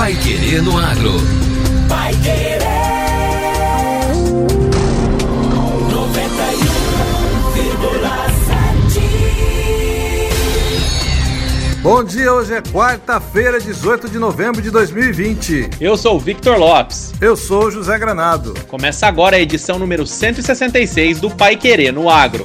Pai Querer no Agro. Pai Querer. 91,7. Bom dia, hoje é quarta-feira, 18 de novembro de 2020. Eu sou o Victor Lopes. Eu sou o José Granado. Começa agora a edição número 166 do Pai Querer no Agro.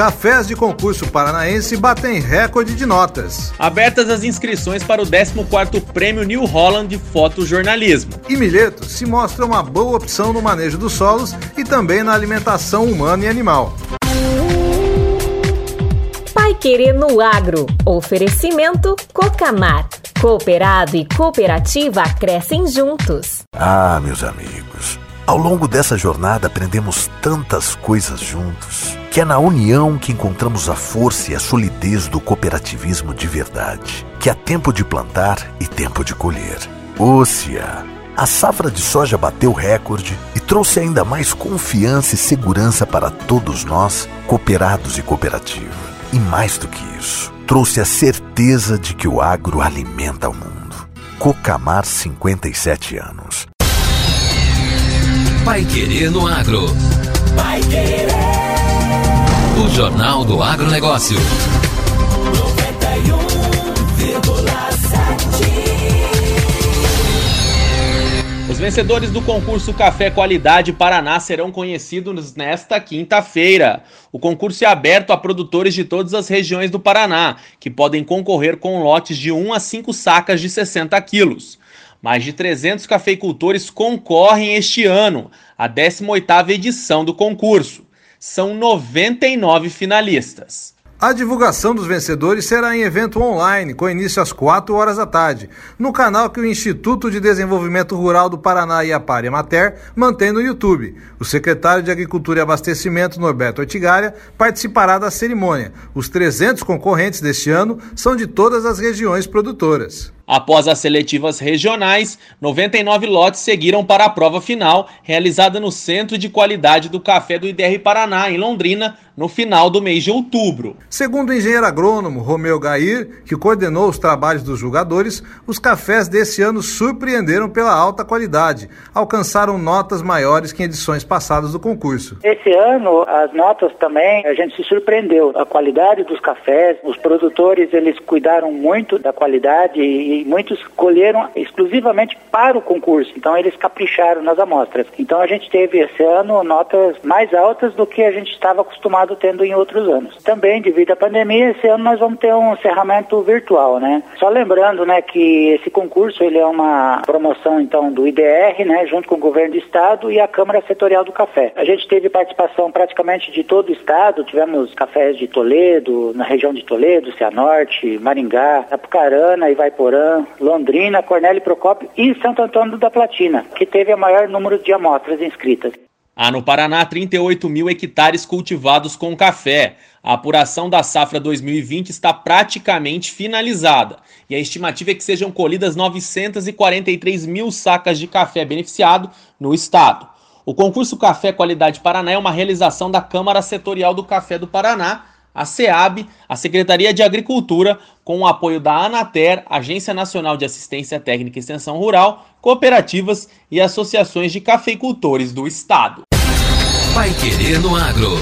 Cafés de concurso paranaense batem recorde de notas. Abertas as inscrições para o 14º Prêmio New Holland de Fotojornalismo. E milheto se mostra uma boa opção no manejo dos solos e também na alimentação humana e animal. Pai Querer no Agro. Oferecimento Cocamar. Cooperado e cooperativa crescem juntos. Ah, meus amigos. Ao longo dessa jornada aprendemos tantas coisas juntos, que é na união que encontramos a força e a solidez do cooperativismo de verdade, que há tempo de plantar e tempo de colher. Ócia! A safra de soja bateu recorde e trouxe ainda mais confiança e segurança para todos nós, cooperados e cooperativa. E mais do que isso, trouxe a certeza de que o agro alimenta o mundo. Cocamar 57 anos. Pai Querer no Agro. Pai Querer. O Jornal do Agronegócio. 91,7. Os vencedores do concurso Café Qualidade Paraná serão conhecidos nesta quinta-feira. O concurso é aberto a produtores de todas as regiões do Paraná, que podem concorrer com lotes de 1 a 5 sacas de 60 quilos. Mais de 300 cafeicultores concorrem este ano, à 18ª edição do concurso. São 99 finalistas. A divulgação dos vencedores será em evento online, com início às 4 horas da tarde, no canal que o Instituto de Desenvolvimento Rural do Paraná e a Pária Mater mantém no YouTube. O secretário de Agricultura e Abastecimento, Norberto Ortigária, participará da cerimônia. Os 300 concorrentes deste ano são de todas as regiões produtoras. Após as seletivas regionais, 99 lotes seguiram para a prova final, realizada no Centro de Qualidade do Café do IDR Paraná, em Londrina, no final do mês de outubro. Segundo o engenheiro agrônomo Romeu Gair, que coordenou os trabalhos dos julgadores, os cafés desse ano surpreenderam pela alta qualidade, alcançaram notas maiores que em edições passadas do concurso. Esse ano, as notas também, a gente se surpreendeu. A qualidade dos cafés, os produtores, eles cuidaram muito da qualidade e muitos colheram exclusivamente para o concurso. Então, eles capricharam nas amostras. Então, a gente teve esse ano notas mais altas do que a gente estava acostumado tendo em outros anos. Também, devido à pandemia, esse ano nós vamos ter um encerramento virtual, né? Só lembrando, né, que esse concurso, ele é uma promoção, então, do IDR, né, junto com o governo do estado e a Câmara Setorial do Café. A gente teve participação praticamente de todo o estado, tivemos cafés de Toledo, na região de Toledo, Cianorte, Maringá, Apucarana, Ivaiporã, Londrina, Cornélio Procópio e Santo Antônio da Platina, que teve o maior número de amostras inscritas. Há no Paraná 38 mil hectares cultivados com café. A apuração da safra 2020 está praticamente finalizada e a estimativa é que sejam colhidas 943 mil sacas de café beneficiado no estado. O concurso Café Qualidade Paraná é uma realização da Câmara Setorial do Café do Paraná, a SEAB, a Secretaria de Agricultura, com o apoio da Anater, Agência Nacional de Assistência Técnica e Extensão Rural, cooperativas e associações de cafeicultores do estado. Pai Querer no Agro.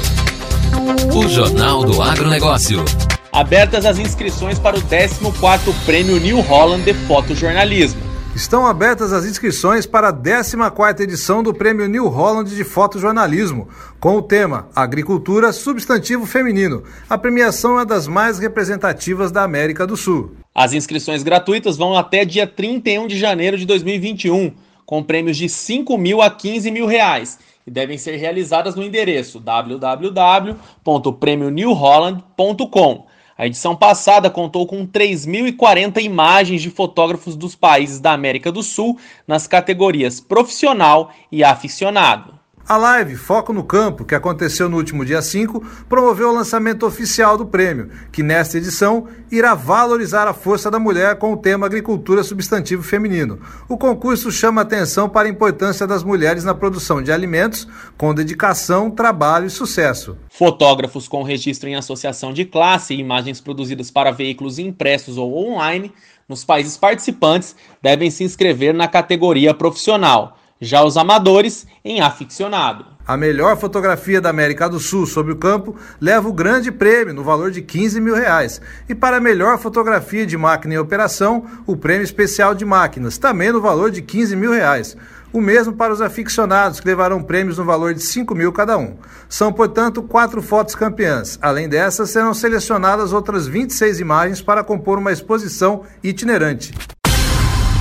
O Jornal do Agronegócio. Abertas as inscrições para o 14º Prêmio New Holland de Fotojornalismo. Estão abertas as inscrições para a 14ª edição do Prêmio New Holland de Fotojornalismo, com o tema Agricultura Substantivo Feminino. A premiação é das mais representativas da América do Sul. As inscrições gratuitas vão até dia 31 de janeiro de 2021, com prêmios de 5 mil a 15 mil reais e devem ser realizadas no endereço www.premionewholland.com. A edição passada contou com 3.040 imagens de fotógrafos dos países da América do Sul nas categorias profissional e aficionado. A live Foco no Campo, que aconteceu no último dia 5, promoveu o lançamento oficial do prêmio, que nesta edição irá valorizar a força da mulher com o tema Agricultura Substantivo Feminino. O concurso chama atenção para a importância das mulheres na produção de alimentos, com dedicação, trabalho e sucesso. Fotógrafos com registro em associação de classe e imagens produzidas para veículos impressos ou online nos países participantes devem se inscrever na categoria profissional já os amadores em aficionado. A melhor fotografia da América do Sul sobre o campo leva o grande prêmio no valor de 15 mil reais. E para a melhor fotografia de máquina em operação, o prêmio especial de máquinas, também no valor de 15 mil reais. O mesmo para os aficionados, que levarão prêmios no valor de 5 mil cada um. São, portanto, quatro fotos campeãs. Além dessas, serão selecionadas outras 26 imagens para compor uma exposição itinerante.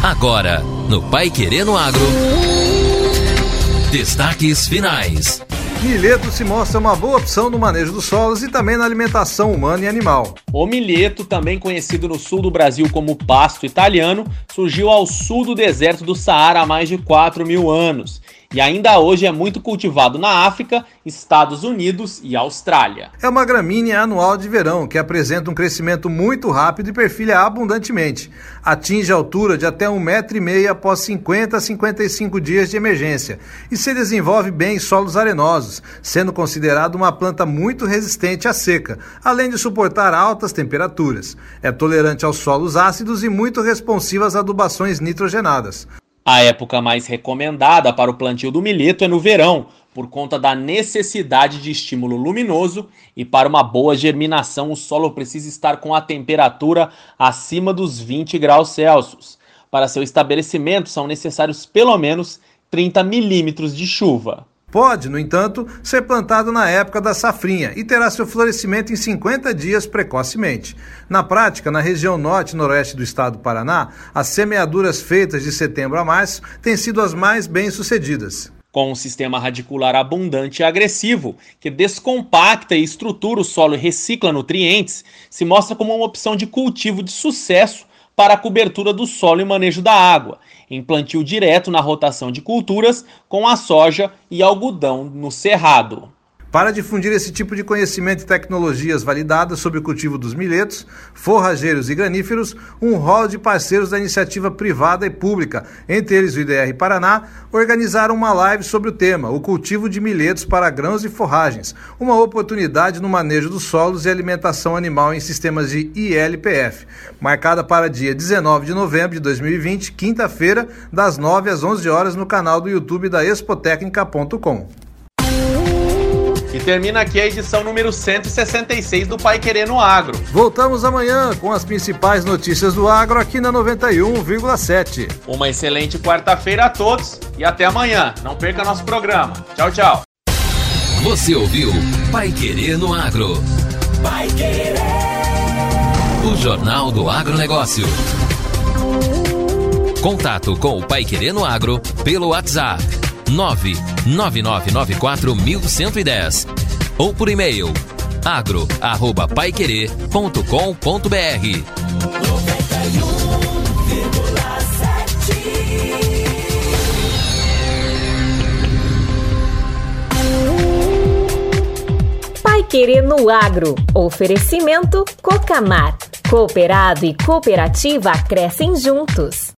Agora, no Pai Querendo Agro. Destaques finais. Milheto se mostra uma boa opção no manejo dos solos e também na alimentação humana e animal. O milheto, também conhecido no sul do Brasil como pasto italiano, surgiu ao sul do deserto do Saara há mais de 4 mil anos e ainda hoje é muito cultivado na África, Estados Unidos e Austrália. É uma gramínea anual de verão que apresenta um crescimento muito rápido e perfilha abundantemente. Atinge a altura de até um metro e meio após 50 a 55 dias de emergência e se desenvolve bem em solos arenosos, sendo considerado uma planta muito resistente à seca, além de suportar altas temperaturas. É tolerante aos solos ácidos e muito responsiva às adubações nitrogenadas. A época mais recomendada para o plantio do milheto é no verão, por conta da necessidade de estímulo luminoso e para uma boa germinação o solo precisa estar com a temperatura acima dos 20 graus Celsius. Para seu estabelecimento são necessários pelo menos 30 milímetros de chuva. Pode, no entanto, ser plantado na época da safrinha e terá seu florescimento em 50 dias precocemente. Na prática, na região norte e noroeste do estado do Paraná, as semeaduras feitas de setembro a março têm sido as mais bem-sucedidas. Com um sistema radicular abundante e agressivo, que descompacta e estrutura o solo e recicla nutrientes, se mostra como uma opção de cultivo de sucesso para a cobertura do solo e manejo da água, em plantio direto na rotação de culturas com a soja e algodão no cerrado. Para difundir esse tipo de conhecimento e tecnologias validadas sobre o cultivo dos milhetos, forrageiros e graníferos, um rol de parceiros da iniciativa privada e pública, entre eles o IDR Paraná, organizaram uma live sobre o tema, o cultivo de milhetos para grãos e forragens, uma oportunidade no manejo dos solos e alimentação animal em sistemas de ILPF, marcada para dia 19 de novembro de 2020, quinta-feira, das 9 às 11 horas no canal do YouTube da expotecnica.com. E termina aqui a edição número 166 do Pai Querendo Agro. Voltamos amanhã com as principais notícias do agro aqui na 91,7. Uma excelente quarta-feira a todos e até amanhã. Não perca nosso programa. Tchau, tchau. Você ouviu Pai Querendo Agro. Pai Querer. O Jornal do Agronegócio. Contato com o Pai Querendo Agro pelo WhatsApp 999941110 ou por e-mail agro@paiquerer.com.br. Pai Querer no Agro. Oferecimento Cocamar. Cooperado e cooperativa crescem juntos.